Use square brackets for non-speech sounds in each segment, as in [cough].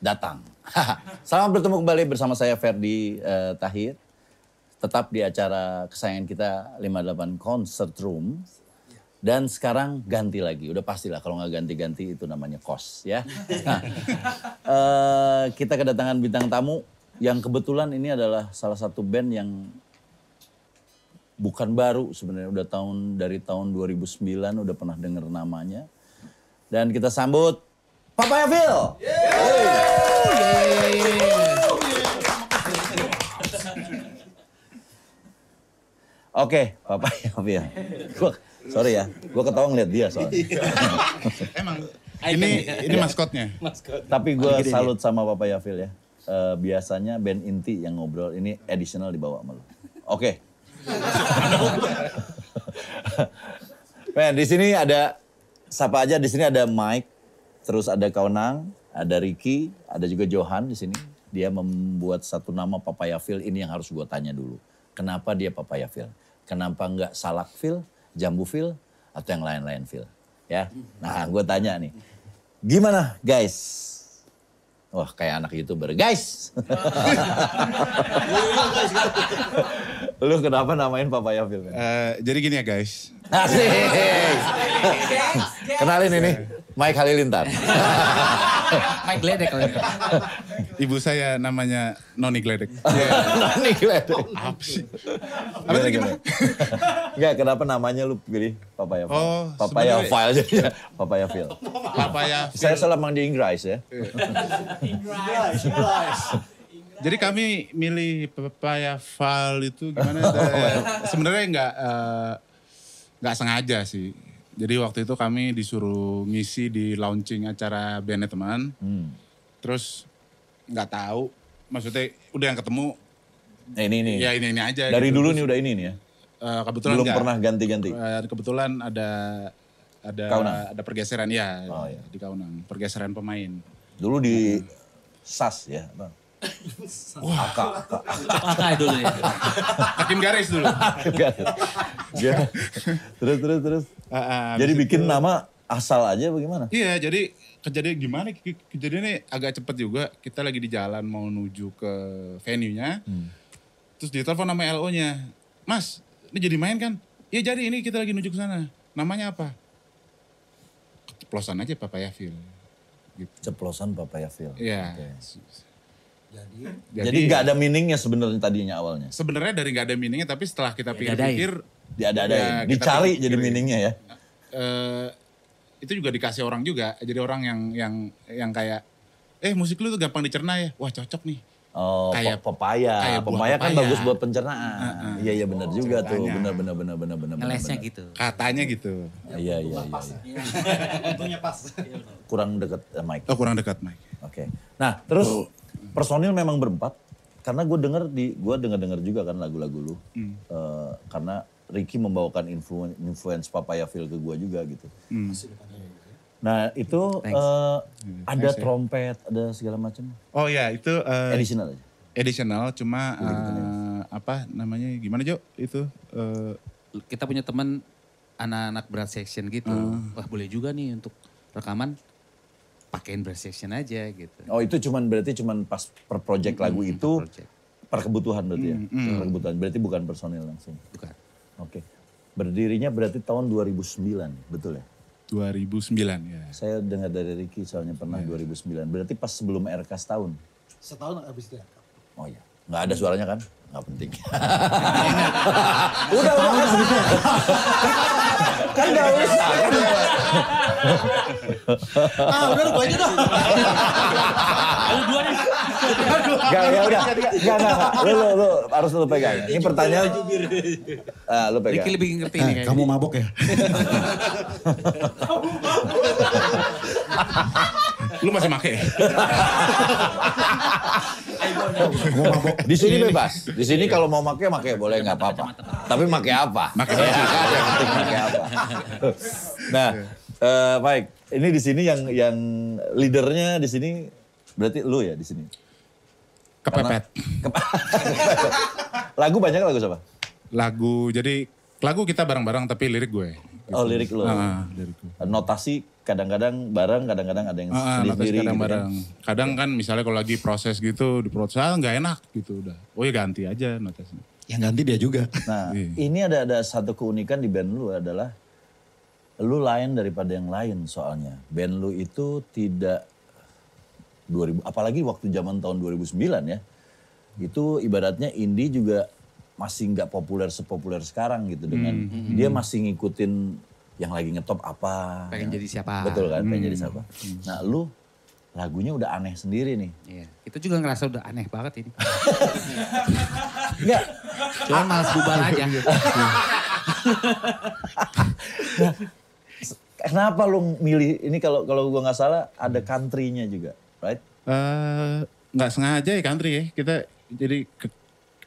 datang. [laughs] selamat bertemu kembali bersama saya Ferdi eh, Tahir. Tetap di acara kesayangan kita 58 Concert Room. Dan sekarang ganti lagi, udah pastilah kalau nggak ganti-ganti itu namanya kos ya. Nah, [laughs] eh, kita kedatangan bintang tamu yang kebetulan ini adalah salah satu band yang bukan baru sebenarnya udah tahun dari tahun 2009 udah pernah dengar namanya. Dan kita sambut Papaya Phil. Oke, Papaya Phil. Gua, sorry ya, gua ketawa ngeliat dia soalnya. [laughs] Emang ini ini maskotnya. Tapi gue salut sama Papaya Phil ya. Eh, biasanya band inti yang ngobrol ini additional dibawa sama lu. Oke. [laughs] Men, di sini ada siapa aja? Di sini ada Mike, terus ada Kaunang, ada Ricky, ada juga Johan di sini. Dia membuat satu nama Papaya Phil ini yang harus gue tanya dulu. Kenapa dia Papaya Phil? Kenapa nggak Salak Phil, Jambu Phil, atau yang lain-lain Phil? Ya, nah gue tanya nih, gimana guys? Wah kayak anak youtuber, guys. Lu kenapa namain Papaya Phil? Eh, jadi gini ya guys. Asik. Kenalin ini, Mike Halilintar. [laughs] Mike Gledek kalau. Ibu saya namanya Noni Gledek. [laughs] Nani Gledek. Apa sih? Apa Gimana, [laughs] tadi gimana? Enggak, kenapa namanya lu pilih Papaya Phil? Oh, Papaya Phil jadinya. Papaya Phil. Papaya. Saya selama di Inggris ya. Jadi kami milih Papaya Val itu gimana? Da- Sebenarnya nggak eh, nggak sengaja sih. Jadi waktu itu kami disuruh ngisi di launching acara bandnya teman. Hmm. Terus nggak tahu, maksudnya udah yang ketemu, Nah, ini nih. ya ini ini aja. Dari gitu. dulu nih udah ini nih ya. eh, kebetulan Belum nggak. pernah ganti-ganti. Eh, kebetulan ada ada Kaunang? ada pergeseran ya Oh, iya. di Kaunang, pergeseran pemain. Dulu di SAS ya. Bang. Pakai dulu ya. Hakim garis dulu. Dia- terus terus terus. Ah, ah, Jadi bikin itu- nama asal aja bagaimana? Iya, jadi kejadian gimana? Ke- Kejadiannya agak cepet juga. Kita lagi di jalan mau menuju ke venue-nya. Hmm. Terus ditelepon nama LO-nya. Mas, ini jadi main kan? Iya jadi ini kita lagi menuju ke sana. Namanya apa? Keceplosan aja Papaya Phil. Gitu. Ceplosan Papaya Phil. Iya. Oke. Jadi, Jadi nggak ada meaningnya sebenarnya tadinya awalnya. sebenarnya dari nggak ada meaningnya tapi setelah kita pikir-pikir Diada-adain. Ya, kita Dicari pikir- jadi meaningnya ya. eh itu juga dikasih orang juga. Jadi orang yang yang yang kayak eh musik lu tuh gampang dicerna ya. Wah, cocok nih. Oh, Kayak- pe- pepaya. kayak pepaya kan pepaya. bagus buat pencernaan. Iya iya benar juga tuh. ceritanya. Benar benar benar benar benar. benar, Ngelesnya benar. gitu. Katanya gitu. Iya iya iya. iya. [laughs] Kurang deket eh, Mike. Oh, kurang dekat, Mike. Oke. Nah, terus personil memang berempat karena gue denger di gue denger dengar juga kan lagu-lagu lu. Hmm. Eh, karena Ricky membawakan influence, influence Papaya Phil ke gue juga gitu. Hmm. Nah, itu eh, ada trompet, ada segala macam. Oh ya, itu eh, Additional aja. additional cuma eh, apa namanya? Gimana, Jo? Itu eh, Kita punya teman anak-anak berat section gitu. Wah boleh juga nih untuk rekaman berat section aja gitu. Oh, itu cuman berarti cuman pas per project lagu Hmm, itu per project. per kebutuhan berarti ya. Per kebutuhan. Berarti bukan personil langsung. Bukan. Oke. Berdirinya berarti tahun 2009, betul ya? 2009 ya. Saya dengar dari Ricky soalnya pernah Iya. 2009. Berarti pas sebelum RK setahun. Setahun habis itu ya. Oh iya. Nggak ada suaranya kan? Nggak penting. Udah makasih. kan nggak usah. Kan Ah udah lu aja dah. Lu dua nih. Nggak, ya udah. Nggak, nggak, nggak. Lu, lu, lu harus lu pegang. Ini pertanyaan. Ah, lu pegang. Ricky lebih ngerti nih Eh, kayaknya. [laughs] kamu mabok ya? [laughs] Lu masih make? Mabok. Di sini bebas. Di sini kalau mau make make boleh nggak apa-apa. Tapi make apa? Make Ya, kan? Make apa. Nah, eh, baik. Ini di sini yang yang leadernya di sini berarti lu ya di sini. Kepepet. [laughs] lagu banyak lagu siapa? Lagu, jadi lagu kita bareng-bareng tapi lirik gue. Oh, lirik lo. Ah. Notasi kadang-kadang bareng, kadang-kadang ada yang Ah, notas sendiri-sendiri kadang gitu kan. bareng. Kadang kan misalnya kalau lagi proses gitu di proses ah, nggak enak gitu udah. Oh ya ganti aja notasnya. Yang ganti dia juga. Nah, Iya. ini ada ada satu keunikan di band lu adalah lu lain daripada yang lain soalnya. Band lu itu tidak 2000 apalagi waktu zaman tahun 2009 ya. Itu ibaratnya indie juga masih nggak populer sepopuler sekarang gitu dengan Hmm, dia masih ngikutin yang lagi ngetop apa. Pengen jadi siapa. Betul kan, pengen jadi Hmm. siapa. Nah, lu lagunya udah aneh sendiri nih. Iya. Kita juga ngerasa udah aneh banget ini. [laughs] Enggak, Cuma malas bubar aja. [laughs] kenapa lu milih ini kalau kalau gua nggak salah ada country-nya juga, right? Eh, nggak sengaja ya country ya. Kita jadi ke-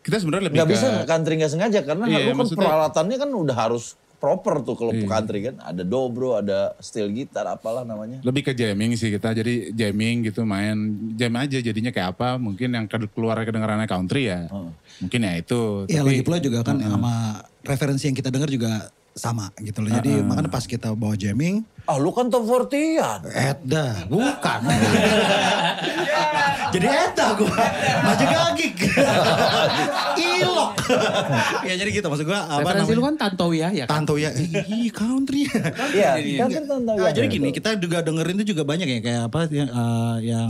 kita sebenarnya lebih Nggak ke bisa country nggak sengaja karena Iya, lu kan maksudnya- peralatannya kan udah harus proper tuh kalau Iya. country kan. Ada dobro, ada steel gitar, apalah namanya. lebih ke jamming sih kita. Jadi jamming gitu main jam aja jadinya kayak apa. Mungkin yang ke- keluar kedengarannya country ya. Mungkin ya itu. Iya Tapi- lagi pula juga kan sama referensi yang kita dengar juga sama gitu loh. Jadi makanya pas kita bawa jamming, Ah lu kan top 40-an. Edda, bukan. [laughs] jadi Edda gue, maju gagik. [laughs] Ya jadi gitu maksud gue apa Referensi lu namanya. kan Tantowi ya, ya kan? Tanto ya, ih country. Iya, [laughs] country kan tahu Nah, ya. jadi gini, kita juga dengerin itu juga banyak ya kayak apa yang eh, yang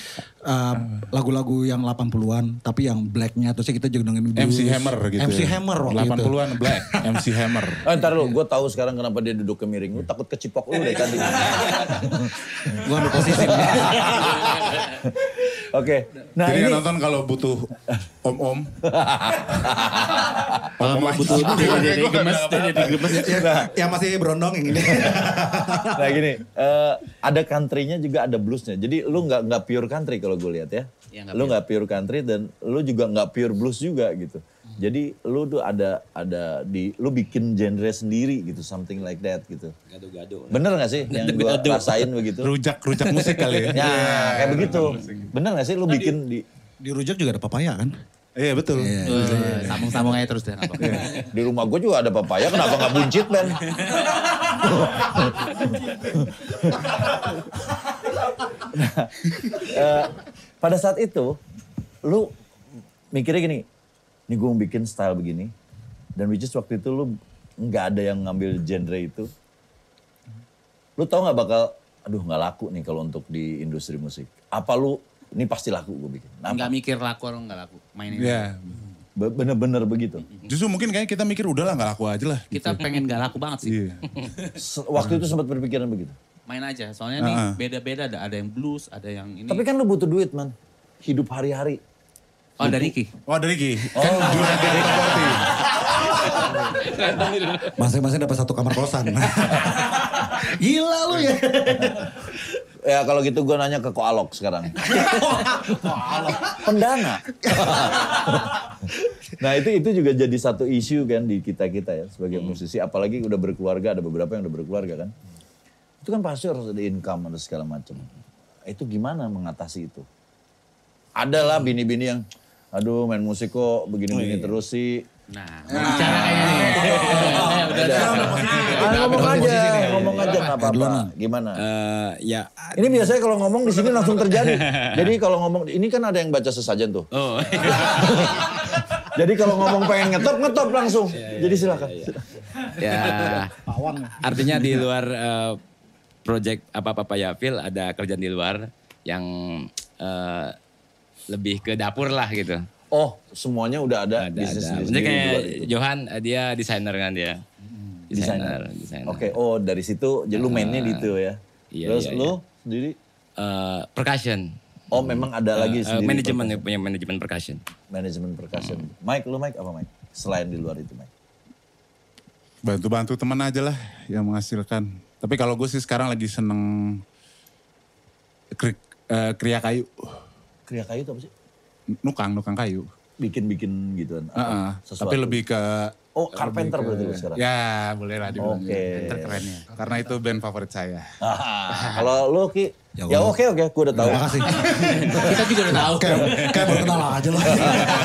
[laughs] eh, lagu-lagu yang 80-an tapi yang blacknya terus kita juga dengerin MC. Hammer gitu. MC ya. Hammer waktu itu. 80-an Black, MC Hammer. Oh, ntar lu, gue tahu sekarang kenapa dia duduk ke miring. Lu takut kecipok lu dari tadi. Gua ambil posisi. Oke, nah Jadi ini nonton kalau butuh om-om. Kalau mau butuh dede gemes, dede gemes. Ya, yang masih berondong yang ini. [laughs] nah gini, eh, ada country-nya juga ada bluesnya. Jadi lu nggak nggak pure country kalau gue lihat ya. Iya, nggak lu nggak pure country dan lu juga nggak pure blues juga gitu. Jadi lu tuh ada ada di lu bikin genre sendiri gitu, something like that gitu. Gado-gado. Bener gak sih yang gue rasain begitu? Rujak, rujak musik kali ya. Ya kayak begitu. Bener gak sih lu bikin di Di rujak juga ada papaya kan? Iya betul. Eh, Sambung-sambung aja terus deh. di rumah gue juga ada papaya, kenapa nggak buncit Ben? Nah, eh, pada saat itu, lu mikirnya gini, nih gue bikin style begini, dan which is waktu itu lu nggak ada yang ngambil genre itu. Lu tau nggak bakal, aduh nggak laku nih kalau untuk di industri musik. Apa lu, ini pasti laku gue bikin. Nah, Nggak mikir laku atau nggak laku. Mainin. Iya. be- bener-bener begitu. Justru mungkin kayaknya kita mikir udahlah nggak laku aja lah. Kita pengen nggak laku banget sih. Iya. [laughs] Se- Waktu itu sempat berpikiran begitu. Main aja. Soalnya nih Heeh. beda-beda. Ada, ada yang blues, ada yang ini. Tapi kan lu butuh duit man. Hidup hari-hari. oh dari Ricky. Oh dari Ki. Kan juara dari Masing-masing dapat satu kamar kosan. [laughs] Gila lu ya. [laughs] Ya kalau gitu gue nanya ke Koalok sekarang. [laughs] Pendana. [laughs] nah itu itu juga jadi satu isu kan di kita kita ya sebagai musisi. Apalagi udah berkeluarga ada beberapa yang udah berkeluarga kan. Itu kan pasti harus ada income ada segala macam. Itu gimana mengatasi itu? Ada lah bini-bini yang, aduh main musik kok begini-begini terus sih. Nah, bicara kayaknya nih. Ngomong aja, ngomong aja nggak apa-apa. Gimana? Eh, ya Ini biasanya kalau ngomong di sini langsung terjadi. [laughs] Jadi kalau ngomong ini kan ada yang baca sesajen tuh. Oh, [laughs] Jadi kalau ngomong pengen ngetop ngetop langsung. Jadi silakan. [laughs] ya artinya di luar eh, project apa-apa ya Phil ada kerjaan di luar yang eh, lebih ke dapur lah gitu. Oh, semuanya udah ada, Ada, bisnis ada. sendiri Maksudnya di kayak. Johan eh, dia desainer kan dia. Desainer. desainer. Oke, oh dari situ jadi lu mainnya di itu ya. iya, Terus iya, lu sendiri Eh, percussion. Oh, memang ada lagi Eh, sendiri. manajemen percussion. punya manajemen percussion. Manajemen percussion. Mike, lu Mike apa Mike? Selain di luar itu Mike. Bantu-bantu teman aja lah yang menghasilkan. Tapi kalau gue sih sekarang lagi seneng kri- eh, kriya kayu. Kriya kayu itu apa sih? Nukang, nukang kayu. Bikin-bikin gituan. apa? Heeh. Sesuatu. Tapi lebih ke... Oh, carpenter lebih berarti lu sekarang? Ya, boleh lah dibilang. Oke. kerennya. Karena itu band favorit saya. Ah, kalau lu Ki, Ya ya oke oke, gue udah tahu. Terima kasih. [laughs] Kita juga udah tahu. Kayak, kayak baru kenal aja lah.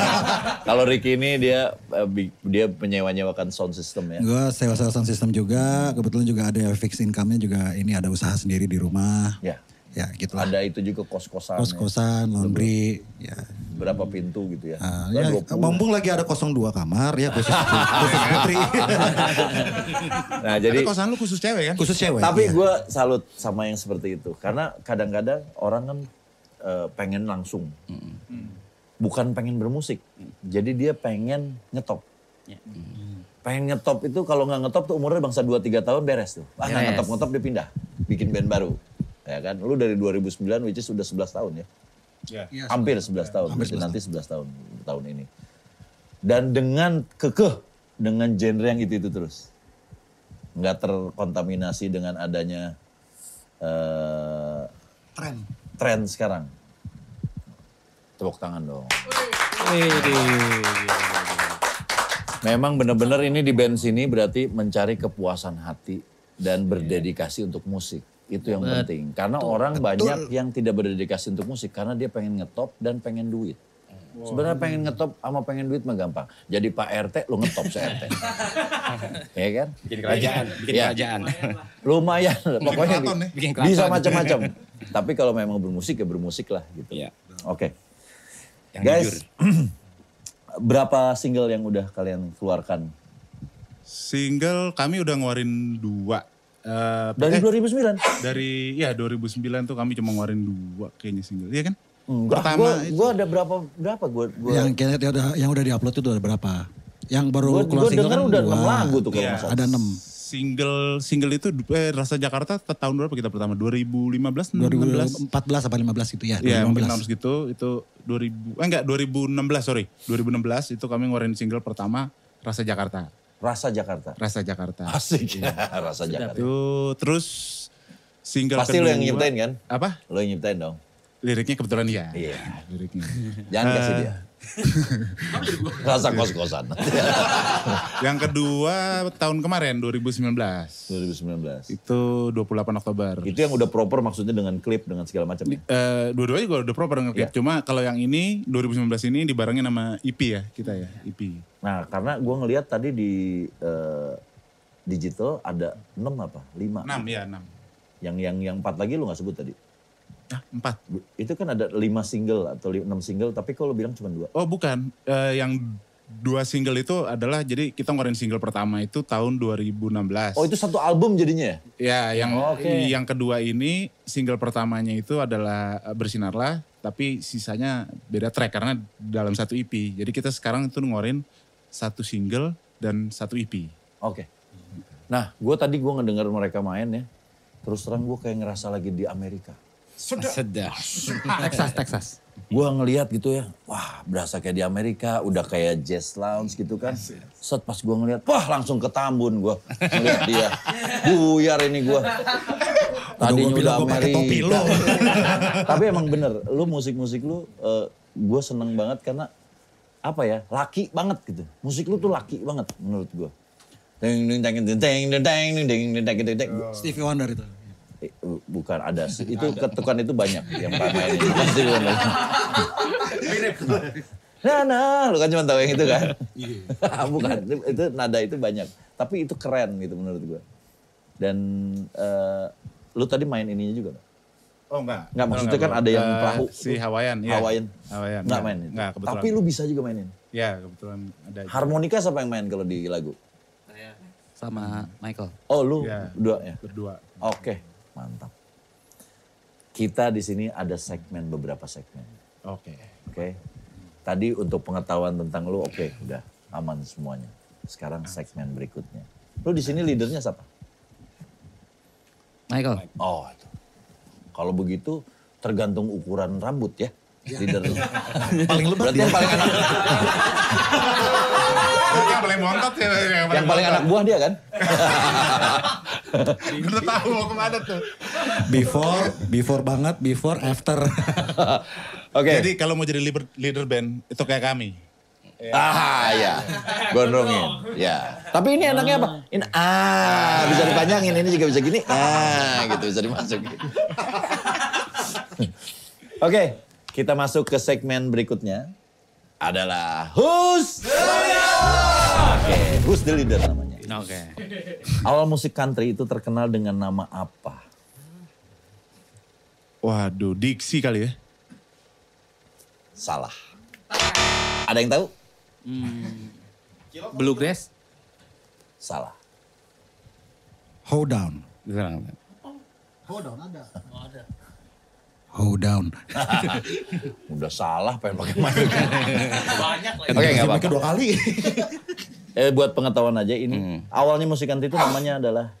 [laughs] Kalau Ricky ini dia eh, dia menyewa-nyewakan sound system ya. Gue sewa-sewa sound system juga, kebetulan juga ada fixed income-nya juga ini ada usaha sendiri di rumah. Ya. Ya gitu lah. Ada itu juga kos-kosan. ya. Kos-kosan, laundry, ya. Berapa pintu gitu ya. Kan ya, 20. mumpung lagi ada 02 kamar ya khusus [laughs] khusus putri. [laughs] Nah, Jadi jadi kosan lu khusus cewek kan? khusus cewek. tapi iya. gue salut sama yang seperti itu karena kadang-kadang orang kan eh, pengen langsung. Bukan pengen bermusik. Jadi dia pengen ngetop. Pengen ngetop itu kalau nggak ngetop tuh umurnya bangsa 2-3 tahun beres tuh. Ah nggak Beres. ngetop-ngetop dia pindah. Bikin band baru. Ya kan? Lu dari 2009 which is sudah 11 tahun ya. Ya. Hampir 11 tahun. berarti nanti 11 tahun tahun ini. Dan dengan kekeh dengan genre yang itu-itu terus. Nggak terkontaminasi dengan adanya eh tren. tren sekarang. Tepuk tangan dong. Memang benar-benar ini di band sini berarti mencari kepuasan hati dan berdedikasi untuk musik. Itu yang penting. Karena orang banyak yang tidak berdedikasi untuk musik karena dia pengen ngetop dan pengen duit. Sebenarnya pengen ngetop sama pengen duit mah gampang. Jadi Pak RT lu ngetop se RT. [laughs] ya kan? Bikin kerajaan, bikin Iya. kerajaan. Lumayan, pokoknya nih. Bikin keraton. bisa macam-macam. Tapi kalau memang bermusik ya bermusik lah gitu. Iya. Oke. Yang Guys, jujur. [clears throat] berapa single yang udah kalian keluarkan? Single kami udah ngeluarin dua. Eh, Dari eh, 2009? dari ya 2009 tuh kami cuma ngeluarin dua kayaknya single. Iya kan? Enggak, Pertama gua, itu. gua ada berapa berapa gua gua Yang kayaknya yang udah yang udah diupload itu ada berapa? Yang baru gua, keluar gua single kan udah dua. 6 lagu tuh kalau Iya. nggak salah. Ada 6. Single single itu eh, Rasa Jakarta tahun berapa kita pertama? 2015 16? 2014 apa 15 itu ya? Iya mungkin 2015. tahun segitu itu 2000 eh enggak 2016 sorry 2016 itu kami ngeluarin single pertama Rasa Jakarta Rasa Jakarta. Rasa Jakarta Asik. Rasa Jakarta. itu terus single Pasti lo yang nyiptain kan? apa Lo yang nyiptain dong. liriknya kebetulan iya Iya. liriknya Jangan kasih dia. Rasa kos-kosan. [laughs] yang kedua tahun kemarin 2019 2019. itu 28 Oktober Itu yang udah proper maksudnya dengan klip dengan segala macam. ya? Eh, dua-duanya juga udah proper ngekip. Iya. Cuma kalau yang ini 2019 ini dibarengin sama EP ya kita ya EP. Nah, karena gua ngelihat tadi di eh, digital ada 6 apa? 5. 6 ya 6. Yang yang yang 4 lagi lu nggak sebut tadi. Ah, 4. Itu kan ada 5 single atau 6 single tapi kalau bilang cuma 2. Oh bukan, Eh, yang dua single itu adalah jadi kita ngeluarin single pertama itu tahun 2016. Oh, itu satu album jadinya ya? Ya, yang Oh, oke. yang kedua ini single pertamanya itu adalah eh, Bersinarlah, tapi sisanya beda track karena dalam satu EP. Jadi kita sekarang itu ngeluarin satu single dan satu EP. Oke. Nah, gue tadi gue ngedenger mereka main ya. Terus terang gue kayak ngerasa lagi di Amerika. Sedap. Texas, Texas. Gue ngeliat gitu ya, wah berasa kayak di Amerika, udah kayak jazz lounge gitu kan. Set pas gue ngeliat, wah langsung ke Tambun gue ngeliat dia. Buyar ini gue. Gua udah topi Amerika. lu. Tapi emang bener, lu musik-musik lu gue seneng banget karena apa ya, laki banget gitu. Musik lu tuh laki banget menurut gue. Stevie Wonder itu. Bukan ada [laughs] itu ketukan itu banyak yang main. [laughs] Nah, nah, lu kan cuma tahu yang itu kan? [laughs] bukan, itu, itu nada itu banyak. Tapi itu keren gitu menurut gua. Dan eh, lu tadi main ininya juga nggak? Oh enggak. Nggak, maksudnya kan ada yang Eh, perahu. Si Hawaiian. iya. Hawaiian. Hawaiian. Nggak main itu. Enggak, kebetulan. Tapi lu bisa juga mainin. Ya kebetulan ada. Harmonika siapa yang main kalau di lagu? Sama Michael. Oh, lu Iya. dua ya? Berdua. Oke, mantap. Kita di sini ada segmen beberapa segmen. Oke. Oke. Tadi untuk pengetahuan tentang lu oke, udah aman semuanya. Sekarang segmen berikutnya. Lu di sini leadernya siapa? Michael. Oh, itu. Kalau begitu tergantung ukuran rambut ya. Leader lu. [laughs] Paling lebat Berarti dia. yang paling anak [laughs] yang paling montot ya. Yang yang paling anak buah dia kan? [laughs] [laughs] Udah tahu mau ke mana tuh. Before, before banget, before, after. [laughs] Oke. Jadi kalau mau jadi leader, leader band itu kayak kami. Ah ya, gondrongin. Ya. Tapi ini enaknya apa? Ini ah bisa dipanjangin, ini juga bisa gini. Ah gitu bisa dimasukin. [laughs] Oke, kita masuk ke segmen berikutnya. adalah Who's Oke, Who's the Leader namanya. Oke. Awal musik country itu terkenal dengan nama apa? Waduh, diksi kali ya. Salah. Ada yang tahu? Bluegrass? Salah. Hold down. Kurang. Hold down. [laughs] Udah salah pengen pakai mic. Oke, nggak apa-apa. dua kali. [laughs] Eh, buat pengetahuan aja ini awalnya musik country itu namanya adalah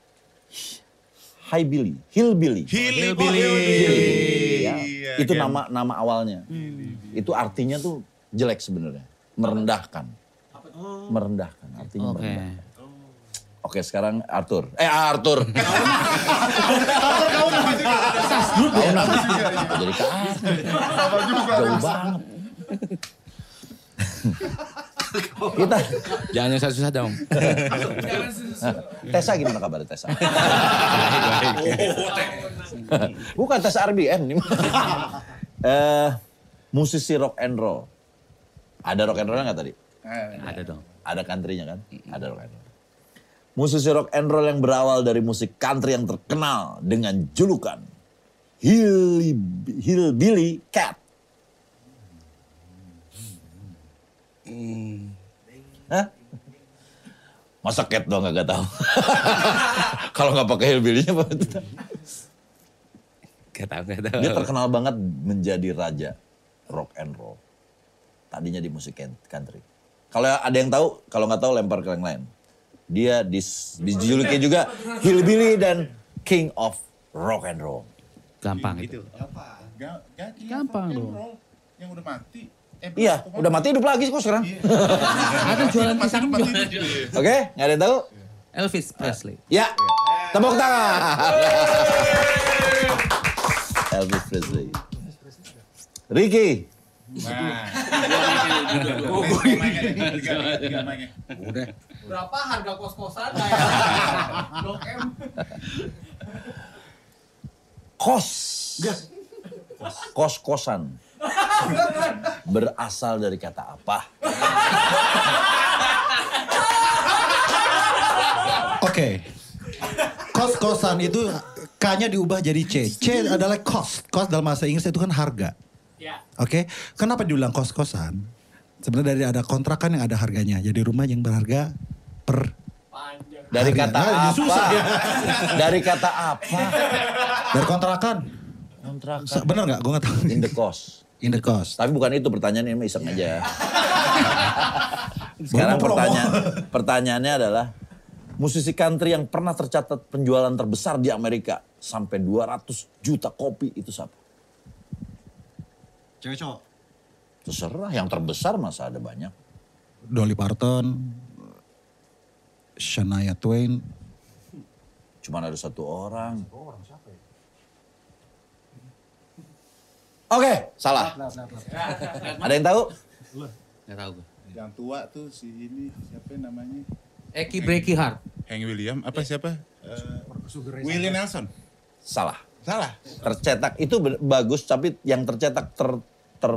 Hillbilly, Hillbilly. Hillbilly. Ya, itu nama nama awalnya. Itu artinya tuh jelek sebenarnya, merendahkan. Merendahkan, artinya Oke. merendahkan. Oke, sekarang Arthur. Eh, Arthur. [laughs] Tahu nama. Jadi ke Jauh banget. [laughs] Kita Jangan yang susah-susah dong. Tessa gimana kabar [laughs] Tessa? Bukan Tessa RBN. [laughs] Eh, musisi rock and roll. Ada rock and roll nggak tadi? Ada dong. Ada country-nya kan? Ada rock and roll. Musisi rock and roll yang berawal dari musik country yang terkenal dengan julukan Hill Hillbilly Cat. Hah? Masa cat doang gak tahu? [laughs] Kalau nggak pakai hillbilly-nya apa? Gak tau, gak tau. Dia terkenal banget menjadi raja rock and roll. Tadinya di musik country. Kalau ada yang tahu, kalau nggak tahu lempar ke yang lain. Dia dis, dijuluki juga hillbilly dan king of rock and roll. Gampang itu. Ga- ga- Gampang and loh. roll Yang udah mati. Eh, Iya, udah mati hidup lagi kok sekarang. Ada jualan Mati pisang mati. Oke, nggak ada yang tahu? Elvis Presley. Ya, tepuk tangan. Elvis Presley. Ricky. Udah. Berapa harga kos-kosan? Blok M. Kos. Kos-kosan. Berasal dari kata apa? Oke. Kos-kosan itu K-nya diubah jadi C. C adalah cost. Cost dalam bahasa Inggris itu kan harga. Ya. Oke. Kenapa diulang kos-kosan? Sebenarnya dari ada kontrakan yang ada harganya. Jadi rumah yang berharga per Panjang. Dari Harga. kata Ah, apa? susah ya. Dari kata apa? dari kontrakan. Kontrakan. Bener nggak? Gue nggak tahu. In the cost. In the cost. Tapi bukan itu pertanyaan ini iseng aja. [laughs] Sekarang pertanyaan [laughs] pertanyaannya adalah musisi country yang pernah tercatat penjualan terbesar di Amerika sampai 200 juta kopi itu siapa? Cewek cowok. Terserah, yang terbesar masa ada banyak. Dolly Parton, Shania Twain, Cuman ada satu orang. Oke, salah. Ada yang tahu? Gak tahu gue. Yang tua tuh si ini siapa namanya? Eki Breaky Heart. Hank William apa siapa? Eh, Willie Nelson. Salah. Salah. Tercetak itu bagus, tapi yang tercetak ter, ter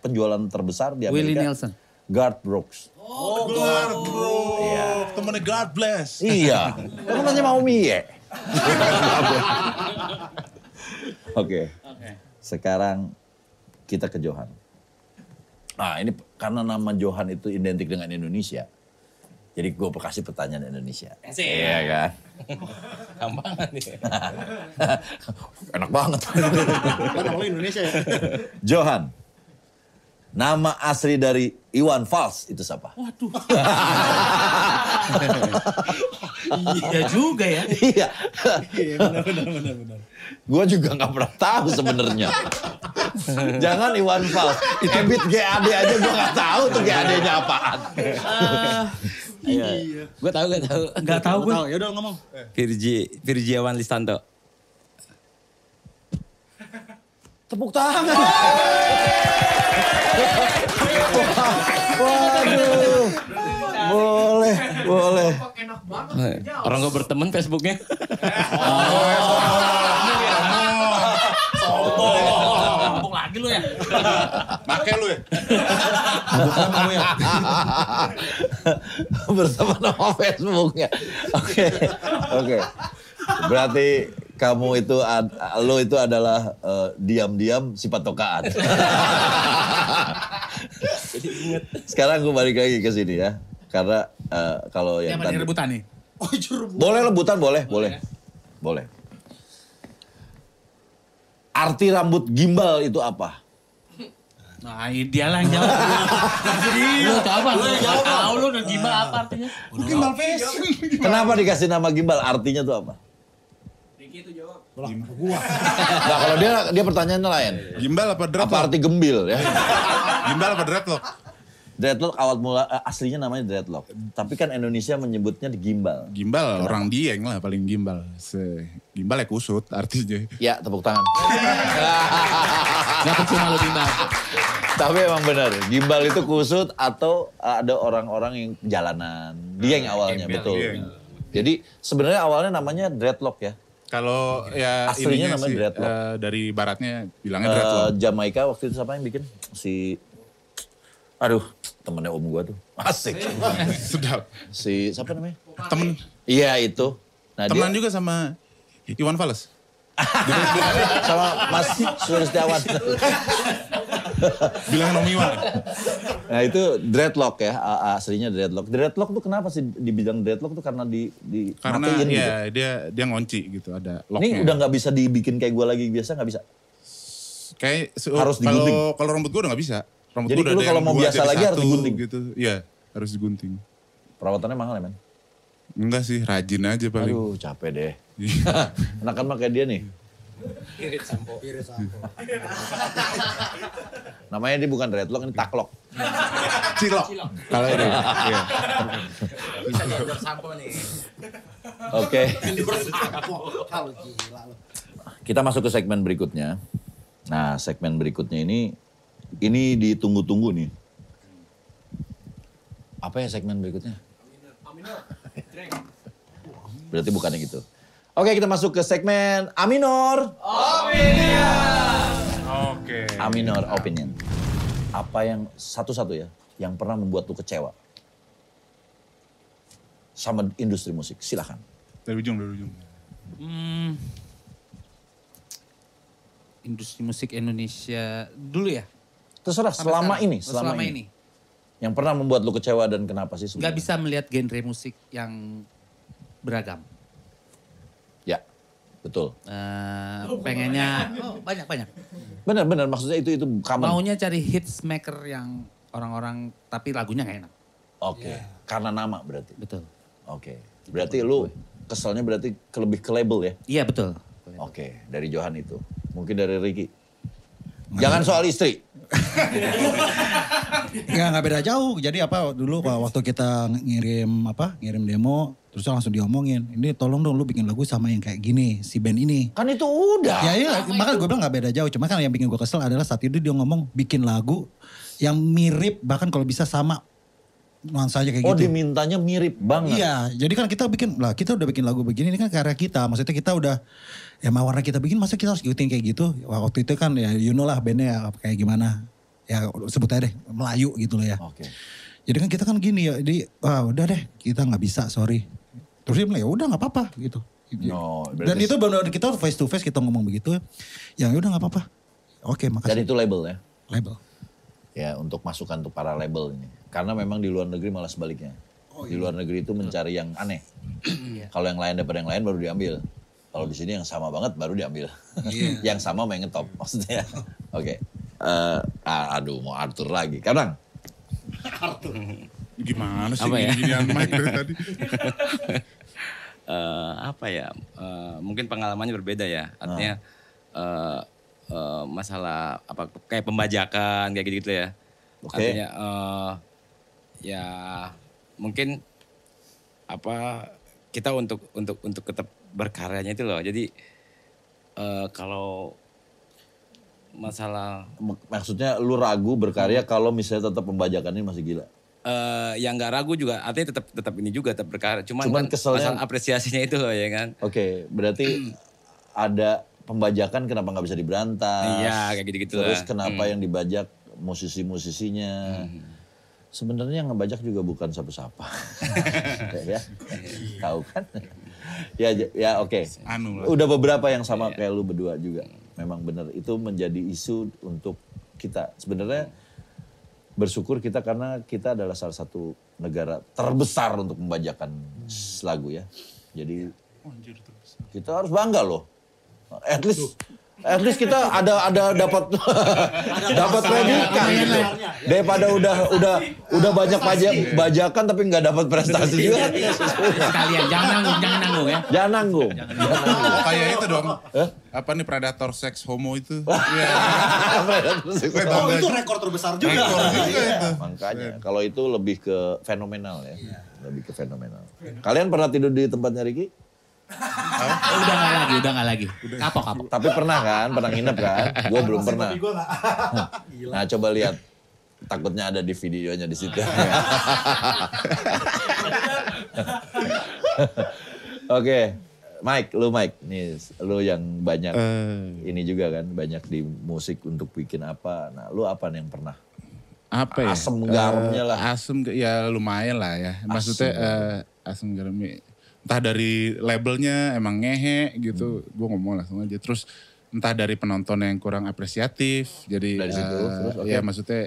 penjualan terbesar di Amerika. Willie Nelson. Garth Brooks. Oh, God, bro. Temennya God bless. Iya. Kamu nanya mau mie. [laughs] Oke. Sekarang kita ke Johan. Nah ini karena nama Johan itu identik dengan Indonesia. Jadi gue kasih pertanyaan Indonesia. Iya kan? [laughs] Gampangan nih. [laughs] Enak banget. Kan awalnya Indonesia ya. [laughs] Johan. Nama asli dari Iwan Fals itu siapa? Iya juga ya. [laughs] Iya. Gue juga nggak pernah tahu sebenarnya. Jangan Iwan Fals. Ebit GAD aja gue nggak tahu tuh GAD-nya apaan. Gue tahu, gue tahu. Gak tahu gue. Ya udah ngomong. Virgi, Virgiawan Listanto. Tepuk tangan. Waduh. Boleh, boleh. Kok enak banget. Jawab. Orang gue berteman Facebooknya. Ngomong lagi lu. ya. Make lu ya? Bukan mau ya. bersama nama Facebooknya. Oke, oke. Berarti kamu itu, ad- lo itu adalah eh, diam-diam sifat tokaan. Sekarang gue balik lagi ke sini ya. Karena eh, kalau yang Yang tadi... rebutan nih? Oh juru. Boleh rebutan, boleh, boleh. Boleh. Arti rambut gimbal itu apa? Nah, dia lah yang jawab. [laughs] Lu coba lu jawab. Tahu lu udah gimana apa artinya? Gimbal fashion. Kenapa dikasih nama gimbal? Artinya tuh apa? Diki itu jawab. Nah kalau dia dia pertanyaannya lain. Gimbal apa dreadlock? Apa arti gembil ya? Gimbal apa dreadlock? Dreadlock awal mula eh, aslinya namanya dreadlock. Tapi kan Indonesia menyebutnya di gimbal. Gimbal orang dieng lah paling gimbal. Se gimbal ya kusut artinya. Ya, tepuk tangan. Gak percuma lu bimbang. Tapi emang benar, gimbal itu kusut atau ada orang-orang yang jalanan. Dia yang awalnya, Gembel, betul. dieng. Jadi sebenarnya awalnya namanya dreadlock ya. Kalau ya Aslinya namanya sih, dreadlock. eh, dari baratnya bilangnya Eh, dreadlock. Jamaika waktu itu siapa yang bikin? Si Aduh, temennya om gua tuh. [laughs] Asik. [laughs] Sedap. Si siapa namanya? Temen, Iya itu. Nah, temenan dia juga sama Iwan Fals. [laughs] sama Mas Sulistiawan. Bilang Om Iwan. Nah itu dreadlock ya, aslinya dreadlock. Dreadlock tuh kenapa sih dibilang dreadlock tuh karena di di Karena matiin gitu. ya dia dia ngonci gitu ada Ini locknya. udah nggak bisa dibikin kayak gua lagi biasa nggak bisa. Kayak Harus digunting. Kalau kalau rambut gue udah nggak bisa. Rambut Jadi lu kalau mau dua biasa lagi harus satu digunting? Gitu. Iya, harus digunting. Perawatannya mahal ya men. Enggak sih, rajin aja paling. Aduh capek deh. [laughs] Enakan mah kayak dia nih. Irit sampo. [laughs] Namanya dia bukan dreadlock, ini taklok. [laughs] Cilok. Kalau ini. Iya. Bisa sampo nih. Oke. Kita masuk ke segmen berikutnya. Nah, segmen berikutnya ini ini ditunggu-tunggu nih. Apa ya segmen berikutnya? Berarti bukan yang itu. Oke, kita masuk ke segmen Aminor. Oke. Aminor opinion. Apa yang satu-satu ya yang pernah membuat lu kecewa sama industri musik? Silakan. Dari ujung, dari ujung. Hmm, industri musik Indonesia dulu ya? Terserah Sampai selama sekarang? ini, Oh, selama, ini. Yang pernah membuat lu kecewa dan kenapa sih sebenarnya? bisa melihat genre musik yang beragam. Ya, betul. Eh, pengennya oh, banyak banyak. Benar-benar maksudnya itu itu common. Maunya cari hits maker yang orang-orang tapi lagunya nggak enak. Oke, karena nama berarti. Betul. Oke, berarti lu keselnya berarti ke lebih ke label ya? Iya betul. Oke, dari Johan itu. Mungkin dari Ricky. Jangan soal istri. Nggak, nggak beda jauh. Jadi apa dulu waktu kita ngirim apa ngirim demo terus langsung diomongin. Ini tolong dong lu bikin lagu sama yang kayak gini si band ini. Kan itu udah. Ya iya, makanya gue bilang gak beda jauh. Cuma kan yang bikin gue kesel adalah saat itu dia ngomong bikin lagu yang mirip bahkan kalau bisa sama nuansanya kayak Oh gitu. dimintanya mirip banget. Iya, jadi kan kita bikin lah kita udah bikin lagu begini ini kan karya kita. Maksudnya kita udah ya mau warna kita bikin masa kita harus ikutin kayak gitu. Waktu itu kan ya you know lah bandnya ya kayak gimana. Ya sebut aja deh Melayu gitu loh ya. Oke. Jadi kan kita kan gini ya, jadi wah udah deh kita nggak bisa sorry. Terus dia bilang ya udah nggak apa-apa gitu. No, Dan berarti- itu benar kita face to face kita ngomong begitu. Yang ya udah nggak apa-apa. Oke Dan makasih. itu label ya? Label. Ya untuk masukan untuk para label ini. Karena memang di luar negeri malah sebaliknya. Di luar negeri itu mencari yang aneh. Kalau yang lain daripada yang lain baru diambil. Kalau di sini yang sama banget baru diambil. [laughs] yang sama main ngetop maksudnya. Oke. Eh, ah, aduh mau Arthur lagi. Kadang. Gimana sih Apa ya? gini-ginian Mike dari tadi? [laughs] eh apa ya eh, mungkin pengalamannya berbeda ya artinya eh, eh, masalah apa kayak pembajakan kayak gitu, ya Oke. artinya eh, ya mungkin apa kita untuk untuk untuk tetap berkaryanya itu loh jadi eh, kalau masalah Mak- Maksudnya lu ragu berkarya kalau misalnya tetap pembajakannya masih gila. eh yang nggak ragu juga artinya tetap tetap ini juga tetap berkarya cuman, Cuman kan keselnya- masalah apresiasinya itu loh ya kan Oke, berarti [clears throat] ada pembajakan kenapa nggak bisa diberantas? Iya, kayak gitu-gitu Terus lah. kenapa yang dibajak musisi-musisinya? Sebenarnya yang ngebajak juga bukan siapa-siapa. [laughs] ya, tahu kan? [laughs] [laughs] ya, ya oke. Anu lah. Udah beberapa yang sama kayak lu berdua juga. Memang benar itu menjadi isu untuk kita. Sebenarnya bersyukur kita karena kita adalah salah satu negara terbesar untuk membajakan lagu ya. Jadi kita harus bangga loh. At least at least kita ada ada dapat [laughs] dapat predikat gitu. Daripada udah udah udah banyak pajak bajakan tapi nggak dapat prestasi juga. Sekalian jangan nanggung, jangan nanggung ya. Jangan nanggung. Oh, kayak itu dong. Apa nih predator seks homo itu? [laughs] Iya. Oh itu rekor terbesar juga. Rekor juga itu. Makanya kalau itu lebih ke fenomenal ya. Lebih ke fenomenal. Kalian pernah tidur di tempatnya Ricky? Oh, udah nggak lagi, udah nggak lagi. Kapok, kapok. Tapi pernah kan? Pernah nginep kan? [laughs] Gue belum pernah. Gak. Nah coba lihat. Takutnya ada di videonya di situ. [laughs] Oke, Mike, lu Mike, nih lu yang banyak Eh. ini juga kan, banyak di musik untuk bikin apa. Nah, lu apa nih yang pernah? apa ya? Asem garamnya Eh, lah. Asem ga- ya lumayan lah ya. Maksudnya eh, asem garamnya entah dari labelnya emang ngehe gitu, Hmm. gue ngomong langsung aja. Terus entah dari penonton yang kurang apresiatif, jadi Dari situ, eh, terus, oke. ya maksudnya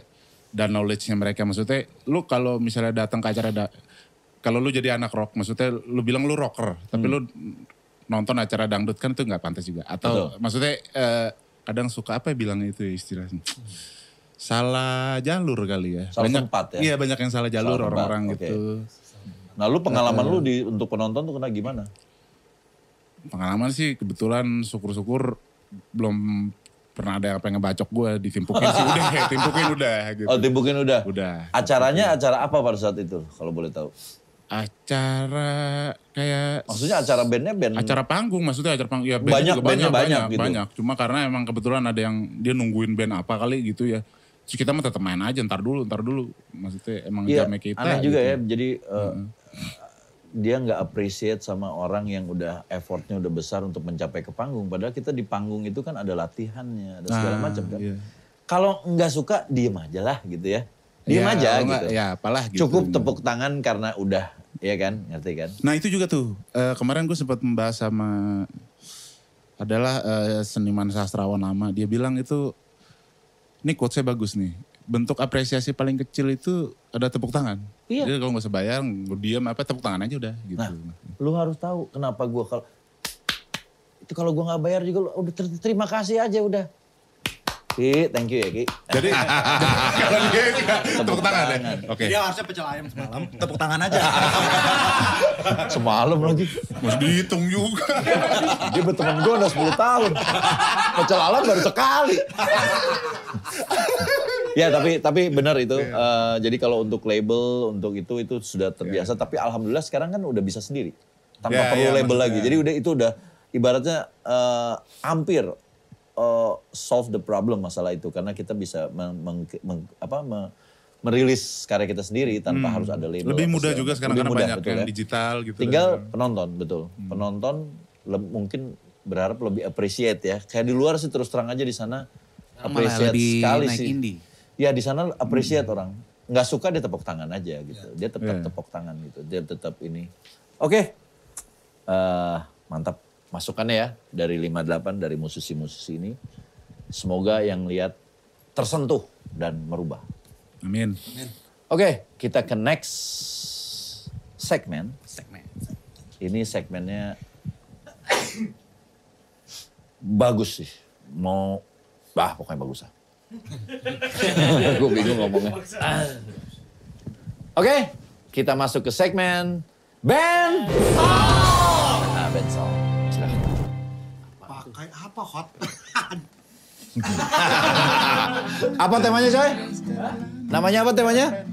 dan knowledge-nya mereka maksudnya lu kalau misalnya datang ke acara da- kalau lu jadi anak rock maksudnya lu bilang lu rocker tapi Hmm. lu nonton acara dangdut kan itu nggak pantas juga atau maksudnya eh, kadang suka apa ya bilangnya itu ya istilahnya salah jalur kali ya Salah banyak tempat ya? iya banyak yang salah jalur orang-orang oke. gitu Nah, lu pengalaman lu di untuk penonton tuh kena gimana? pengalaman sih kebetulan syukur-syukur belum pernah ada yang pengen bacok gue ditimpukin sih udah [laughs] timpukin udah gitu Oh, timbukin udah. udah Acaranya acara apa pada saat itu kalau boleh tahu? acara kayak Maksudnya acara bandnya band acara panggung maksudnya acara panggung ya band Banyak juga banyak banyak banyak, gitu. banyak. cuma karena emang kebetulan ada yang dia nungguin band apa kali gitu ya terus kita mah tetap main aja ntar dulu ntar dulu maksudnya emang Iya, jamnya kita aneh juga gitu. ya. Jadi eh, dia nggak appreciate sama orang yang udah effortnya udah besar untuk mencapai ke panggung. Padahal kita di panggung itu kan ada latihannya, ada segala Ah, macam kan. iya. Kalau nggak suka diem aja lah gitu ya. Diem Ya, aja gitu. ya apalah gitu. Cukup tepuk tangan karena udah, ya kan, ngerti kan? Nah itu juga tuh eh, kemarin gue sempat membahas sama adalah eh, seniman sastrawan lama. Dia bilang itu ini quotes-nya bagus nih. Bentuk apresiasi paling kecil itu ada tepuk tangan. Iya. Jadi kalau nggak usah bayar, gue diam apa tepuk tangan aja udah gitu. Nah, lu harus tahu kenapa gua kalau itu kalau gua nggak bayar juga lu udah ter- terima kasih aja udah. Ki, thank you ya Ki. Jadi [laughs] kalau dia nggak tepuk tangan ya. tangan. Oke. Dia harusnya pecel ayam semalam. Tepuk tangan aja. [laughs] Semalam lagi. Mesti dihitung juga. [laughs] Dia berteman gue udah 10 tahun. Pecel alam baru sekali. Ya tapi tapi benar itu. Eh, jadi kalau untuk label untuk itu itu sudah terbiasa. Tapi alhamdulillah sekarang kan udah bisa sendiri tanpa Ya, perlu ya, label maksudnya. lagi. Jadi udah itu udah ibaratnya eh, hampir eh, solve the problem masalah itu karena kita bisa meng- meng- meng- apa me- merilis karya kita sendiri tanpa harus ada label. Hmm. Lebih mudah juga sekarang Lebih karena mudah, banyak betul yang ya. digital gitu. Tinggal dan- penonton betul. Penonton le- mungkin berharap lebih appreciate ya. Kayak di luar sih terus terang aja di sana appreciate sekali sih. indie. Ya di sana appreciate orang. Nggak suka dia tepuk tangan aja gitu. Dia tetap Iya. tepuk tangan gitu. Dia tetap ini. Oke. Eh, mantap masukannya ya dari 58 dari musisi-musisi ini. Semoga yang lihat tersentuh dan merubah. Amin. Oke, kita ke next segmen. Segmen. Ini segmennya [coughs] bagus sih. Mau, ah pokoknya bagus lah. [laughs] Gue bingung ngomongnya. Oke, kita masuk ke segmen band song. Nah, band song. Silahkan. Pakai apa hot? [laughs] Apa temanya coy? Namanya apa temanya?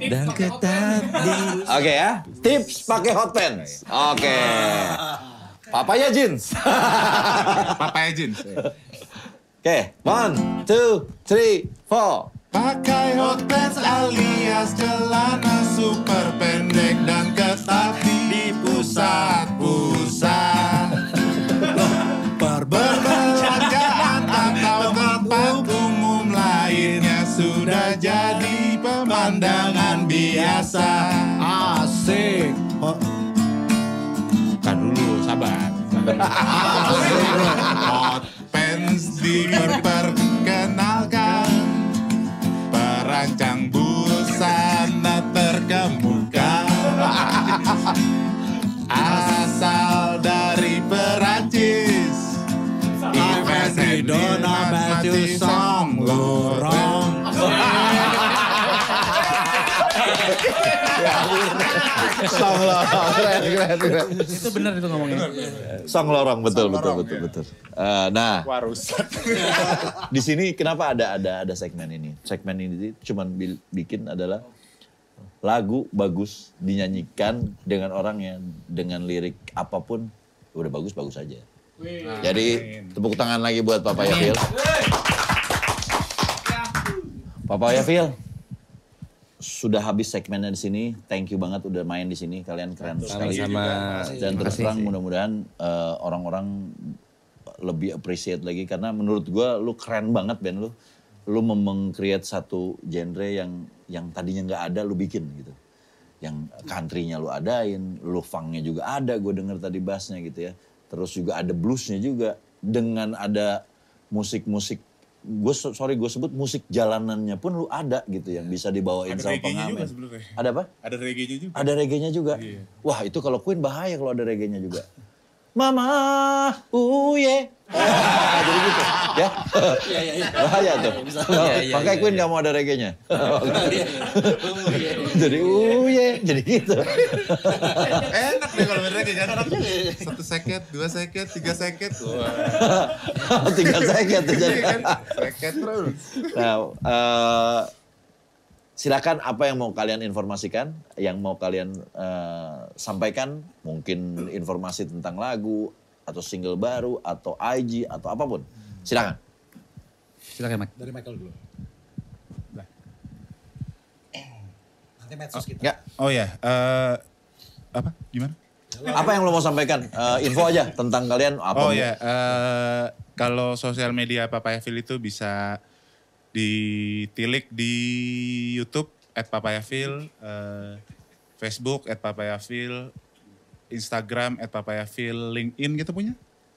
Dan ketat di Oke ya, tips pakai hot pants. Oke. Papaya jeans. Papaya jeans. [laughs] Oke, okay. one, two, three, four. Pakai hot pants alias celana super pendek dan ketat di pusat-pusat. Perbelanjaan atau tempat umum lainnya sudah jadi pemandangan biasa. Asik. Oh. Kan dulu, sabar. [laughs] Asik. Hot diperkenalkan. Perancang busana terkemuka. Asal dari Perancis. Ives Di Dona Batu Song lorong, keren, keren, keren. Itu benar itu ngomongnya. Song lorong, betul, betul, betul, betul. Eh, nah, Wah rusak [laughs] di sini kenapa ada ada ada segmen ini? Segmen ini cuman bil- bikin adalah lagu bagus dinyanyikan dengan orang yang dengan lirik apa pun udah bagus bagus aja. Jadi tepuk tangan lagi buat Papaya Phil. Papaya Phil. Sudah habis segmennya di sini. Thank you banget udah main di sini. Kalian keren sekali. Sama-sama. Dan terus terang mudah-mudahan eh, orang-orang lebih appreciate lagi karena menurut gua lu keren banget Ben lu. Lu meng-create satu genre yang yang tadinya nggak ada lu bikin gitu. Yang country-nya lu adain, lu funk-nya juga ada, gue denger tadi bassnya gitu ya. Terus juga ada bluesnya juga. Dengan ada musik-musik, gue sorry gue sebut musik jalanannya pun lu ada gitu yang bisa dibawain Ada sama juga pengamen. sebenarnya. Ada apa? Ada reggae-nya juga Ada reggae-nya juga. Wah itu kalau Queen bahaya kalau ada reggae-nya juga. Mama, uye. Ah, [laughs] jadi gitu, ya. Bahaya tuh. Makanya Queen gak mau ada reggae-nya. jadi uye, jadi gitu. Enak deh kalau reggae kan Satu seket, dua seket, tiga seket Wah [laughs] Tiga second tuh jadi. Iya kan? Seket terus Nah, eh, silakan apa yang mau kalian informasikan, yang mau kalian eh, sampaikan, mungkin informasi tentang lagu atau single baru atau IG atau apa pun. Silakan. Silakan Mike. Dari Michael dulu. Nanti medsos kita. Ya, Oh ya eh, Apa? Gimana? apa yang lo mau sampaikan? Eh, info aja tentang kalian apa? Oh ya, eh, kalau sosial media Papaya Phil itu bisa ditilik di YouTube at Papaya Phil, eh, Facebook at Papaya Phil, Instagram at Papaya Phil, LinkedIn gitu punya?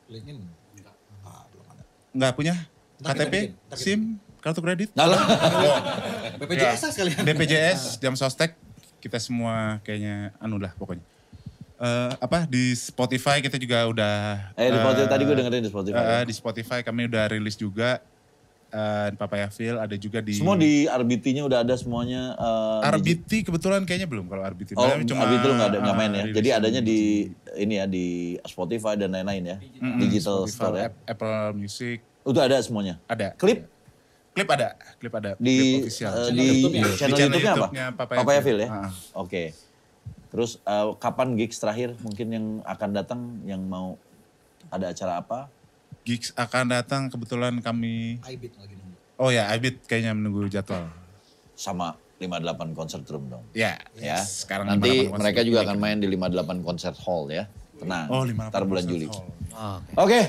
LinkedIn. Nggak punya? Ntar kita KTP, bikin, kita SIM, kartu kredit? Nah, lo- [laughs] BPJS sekalian. BPJS, jam sostek, kita semua kayaknya anu lah pokoknya. Eh, apa di Spotify kita juga udah Eh, di Spotify, eh, tadi gue dengerin di Spotify. eh, di Spotify kami udah rilis juga eh, Papaya Phil ada juga di Semua di RBT-nya udah ada semuanya. eh, di- RBT kebetulan kayaknya belum kalau RBT. Oh, Tapi RBT lu nggak ada nggak eh, main ya. rilis Jadi adanya di ini ya di Spotify dan lain-lain ya. Mm-mm, Digital Spotify, store ya. App- Apple Music Itu ada semuanya. ada. Klip Klip ada, klip ada. di klip official. eh, Channel di YouTube-nya. channel, Di channel YouTube-nya apa? YouTube-nya Papaya Papaya Phil. Ya. Ah. Oke. Terus eh, kapan gigs terakhir mungkin yang akan datang yang mau ada acara apa? Gigs akan datang kebetulan kami Ibit lagi nunggu. Oh ya, Abid kayaknya menunggu jadwal. Sama 58 concert room dong. Ya, Ya. sekarang Nanti 58 mereka konser. juga akan main di 58 concert hall ya. Tenang. Oh, 58 Ntar bulan konser Juli. Oke.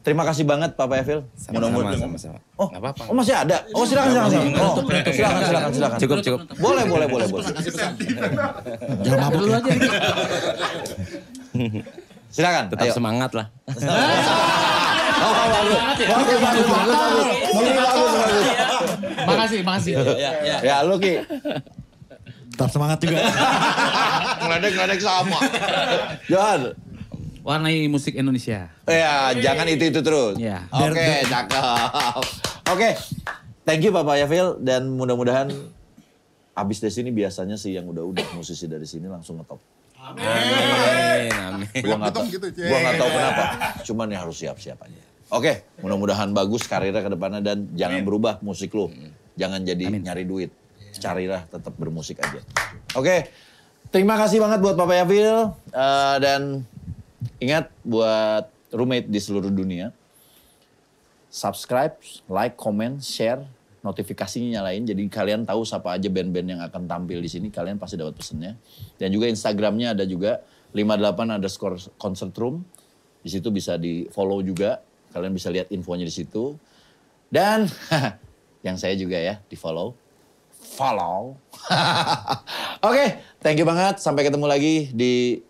Terima kasih banget Papa Evil. Sama-sama, sama-sama. Oh, Nggak apa-apa. oh masih ada? Oh silakan silakan silakan. Oh, silakan silakan silakan. Cukup, cukup. Boleh boleh boleh boleh. Jangan mabuk Dulu ya. aja. [laughs] Silakan. Tetap ayo. semangat lah. [laughs] Oh, bagus. Bagus bagus bagus bagus. Ini bagus bagus. Makasih, makasih. Ya lu Ki. Tetap semangat juga. [laughs] Ngeledek-ngeledek sama. Johan. Warnai musik Indonesia. Ya, jangan itu-itu terus. Ya. Oke, cakep. Oke. Thank you Papa Yavil dan mudah-mudahan abis dari sini biasanya sih yang udah-udah musisi dari sini langsung ngetop. Amin, amin. Gua nggak tahu, gitu, gua nggak tahu kenapa. Cuman ya harus siap-siap aja. Oke, mudah-mudahan bagus karirnya ke depannya dan jangan berubah musik lu. Jangan jadi nyari duit. Carilah tetap bermusik aja. Oke, terima kasih banget buat Papa Yavil Eh, dan ingat buat roommate di seluruh dunia. Subscribe, like, comment, share, notifikasinya nyalain. Jadi kalian tahu siapa aja band-band yang akan tampil di sini. Kalian pasti dapat pesennya. Dan juga Instagramnya ada juga 58 underscore concert room. Di situ bisa di follow juga. Kalian bisa lihat infonya di situ. Dan [laughs] yang saya juga ya di follow. Follow. [laughs] Oke, okay, thank you banget. Sampai ketemu lagi di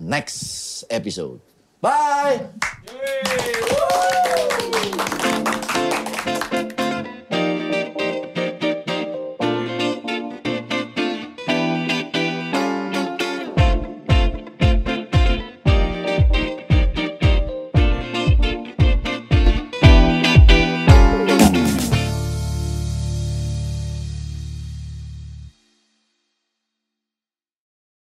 next episode. Bye. Yay.